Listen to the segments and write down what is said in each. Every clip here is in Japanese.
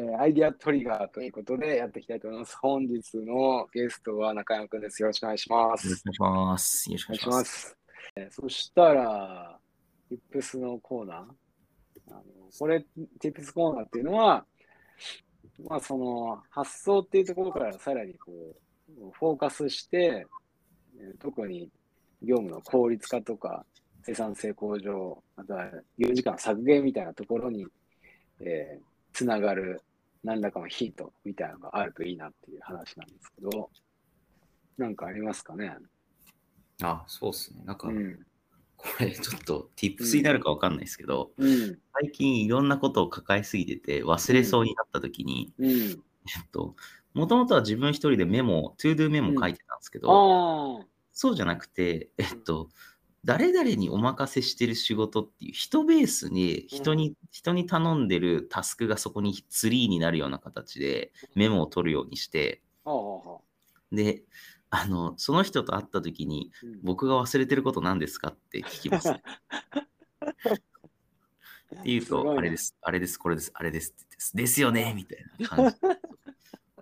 えーアイディアトリガーということでやっていきたいと思います。本日のゲストは中山くんです。よろしくお願いします。よろしくお願いします。よろしくお願いしま。ますす。えーそしたら、Tips のコーナー。あのこれ、Tips コーナーっていうのは、まあ、その発想っていうところからさらにこう、フォーカスして、えー特に業務の効率化とか、生産性向上、あとは有時間削減みたいなところに、えーつながる何らかのヒントみたいなのがあるといいなっていう話なんですけど、なんかありますかね？あ、そうっすね。なんか、うん。これちょっと tips になるかわかんないですけど、うん。最近いろんなことを抱えすぎてて忘れそうになった時に、うん。えっと、もともとは自分一人でメモ、トゥードゥメモ書いてたんですけど。そうじゃなくて、えっと、誰々にお任せしてる仕事っていう人ベースに人に、人に頼んでるタスクがそこにツリーになるような形でメモを取るようにして、ああ。で、あの、その人と会った時に、うん僕が忘れてること何ですかって聞きますね。っていうと、すごいなあれです、あれです、これです、あれですってですよねみたいな感じ。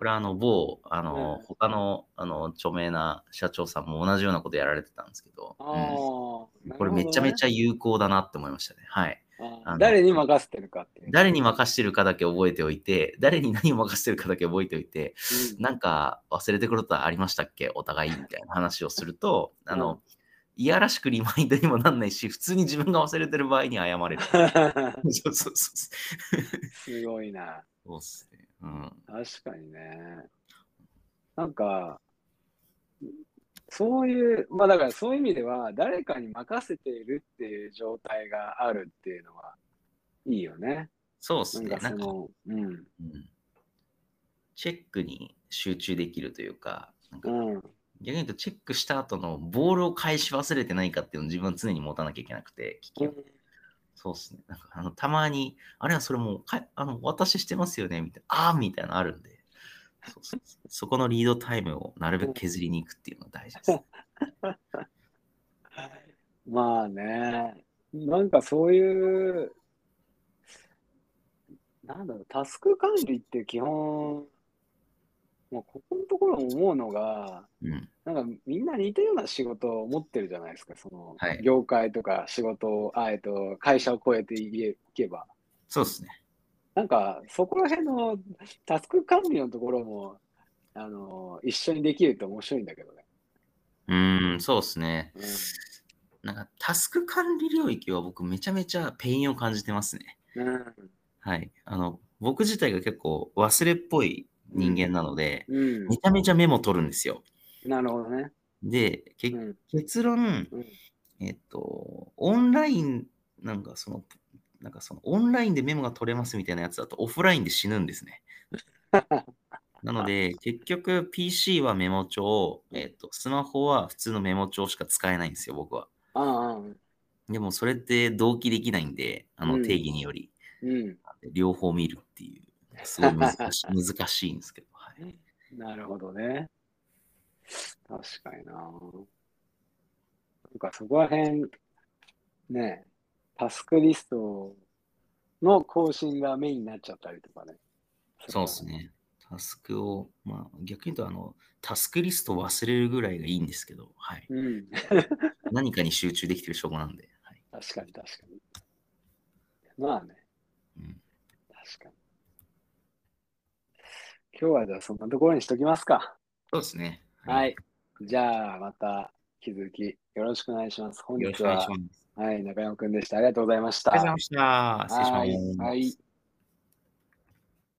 これはあの某、あの、うん他のあの著名な社長さんも同じようなことやられてたんですけど、うんこれめちゃめちゃゃ有効だなって思いましたね。はい。誰に任せてるかって。誰に任してるかだけ覚えておいて、誰に何を任せてるかだけ覚えておいて、うんなんか忘れてくることはありましたっけ？お互いみたいな話をすると、あうんの、いやらしくリマインドにもなんないし、普通に自分が忘れてる場合に謝れる。そうそうそう。すごいな。そうっすね。うん。確かにね。なんか、そういう、まあだからそういう意味では、誰かに任せているっていう状態があるっていうのはいいよね。そうっすね。なんかその、うん。うん、チェックに集中できるというか、なんかうん。逆に言うとチェックした後のボールを返し忘れてないかっていうのを自分は常に持たなきゃいけなくて、危機をそうっすね。なんかあのたまに、あれはそれもうかあの私してますよねみたいな、ああみたいなのあるんでそうそうそう、そこのリードタイムをなるべく削りに行くっていうのが大事です。まあね、なんかそういう、なんだろう、タスク管理って基本、もうここのところ思うのが、うん。なんかみんな似たような仕事を持ってるじゃないですか、そのはい業界とか仕事を、あえっと、会社を超えていけば。そうですね。なんかそこら辺のタスク管理のところも、あの、一緒にできると面白いんだけどね。うーん、そうですね。うんなんかタスク管理領域は僕めちゃめちゃペインを感じてますね。うんはい。あの、僕自体が結構忘れっぽい人間なので、うんめちゃめちゃメモ取るんですよ。なるほどね。で、結論、うんえっと、オンライン、なんかその、なんかそのオンラインでメモが取れますみたいなやつだとオフラインで死ぬんですね。なので、結局 PC はメモ帳、えっと、スマホは普通のメモ帳しか使えないんですよ、僕は。ああ、でもそれって同期できないんで、あうんの定義により、うん。両方見るっていう、すごい難し難しいんですけど。はい、なるほどね。確かにな。なんかそこら辺、ね、タスクリストの更新がメインになっちゃったりとかね。そうですね。タスクを、まあ逆に言うと、あの、タスクリストを忘れるぐらいがいいんですけど、はい。うん。何かに集中できてる証拠なんで。はい確かに確かに。まあね、うん、確かに。今日はじゃあそんなところにしときますか。そうですね。はい。じゃあまた引き続きよろしくお願いします。本日よろしくお願いはい、中山くんでした。ありがとうございました。ありがとうございました。失礼します。はいはい